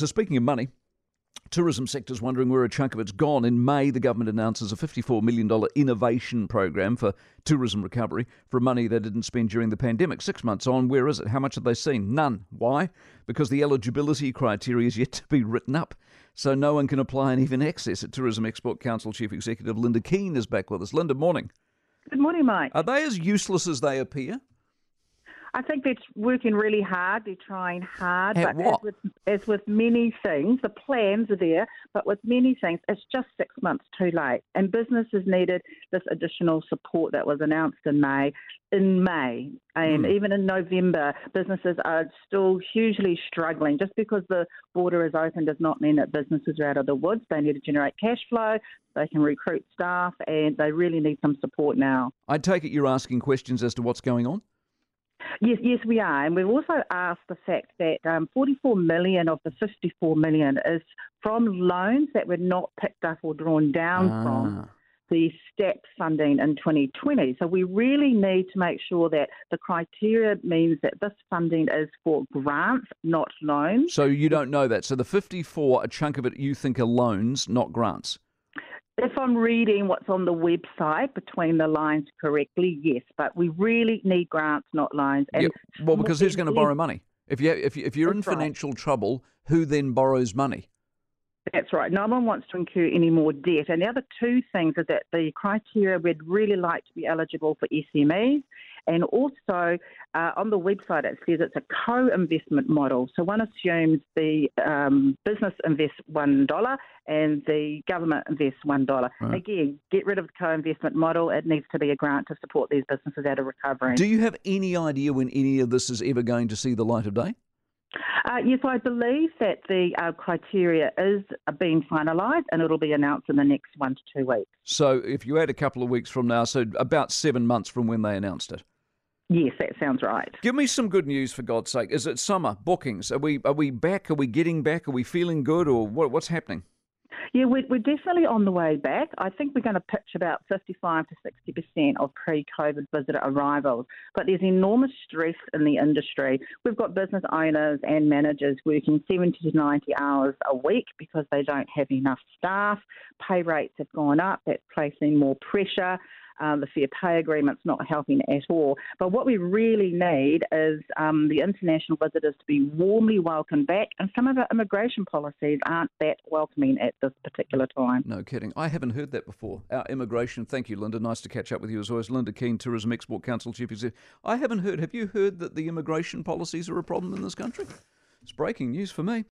So, speaking of money, tourism sector's wondering where a chunk of it's gone. In May, the government announces a $54 million innovation program for tourism recovery for money they didn't spend during the pandemic. Six months on, where is it? How much have they seen? None. Why? Because the eligibility criteria is yet to be written up. So no one can apply and even access it. Tourism Export Council Chief Executive Lynda Keene is back with us. Lynda, morning. Good morning, Mike. Are they as useless as they appear? I think they're working really hard. They're trying hard, At but what? as with, as with many things, the plans are there, but with many things, it's just six months too late. And businesses needed this additional support that was announced in May. In May, and Hmm. even in November, businesses are still hugely struggling. Just because the border is open does not mean that businesses are out of the woods. They need to generate cash flow. They can recruit staff, and they really need some support now. I take it you're asking questions as to what's going on? Yes, yes, we are, and we've also asked the fact that um, 44 million of the 54 million is from loans that were not picked up or drawn down from Ah. the STEP funding in 2020. So we really need to make sure that the criteria means that this funding is for grants, not loans. So you don't know that. So the 54, a chunk of it you think are loans, not grants. If I'm reading what's on the website between the lines correctly, yes, but we really need grants, not loans. And Yeah, Well, because who's going to borrow money? If you if you, if you're in That's right. financial trouble, who then borrows money? That's right. No one wants to incur any more debt. And the other two things are that the criteria we'd really like to be eligible for SMEs. And also uh, on the website, it says it's a co investment model. So one assumes the um, business invests $1 and the government invests $1. Right. Again, get rid of the co investment model. It needs to be a grant to support these businesses out of recovery. Do you have any idea when any of this is ever going to see the light of day? Uh, yes, I believe that the uh, criteria is uh, being finalised and it'll be announced in the next one to two weeks. So if you add a couple of weeks from now, so about seven months from when they announced it. Yes, that sounds right. Give me some good news for God's sake. Is it summer bookings? Are we are we back? Are we getting back? Are we feeling good, or what, what's happening? Yeah, we're, we're definitely on the way back. I think we're going to pitch about 55 to 60% of pre COVID visitor arrivals. But there's enormous stress in the industry. We've got business owners and managers working 70 to 90 hours a week because they don't have enough staff. Pay rates have gone up, that's placing more pressure. Um, the fair pay agreement's not helping at all. But what we really need is um, the international visitors to be warmly welcomed back, and some of our immigration policies aren't that welcoming at this particular time. No kidding. I haven't heard that before. Our immigration. Thank you, Lynda. Nice to catch up with you as always. Lynda Keene, Tourism Export Council Chief Executive. I haven't heard. Have you heard that the immigration policies are a problem in this country? It's breaking news for me.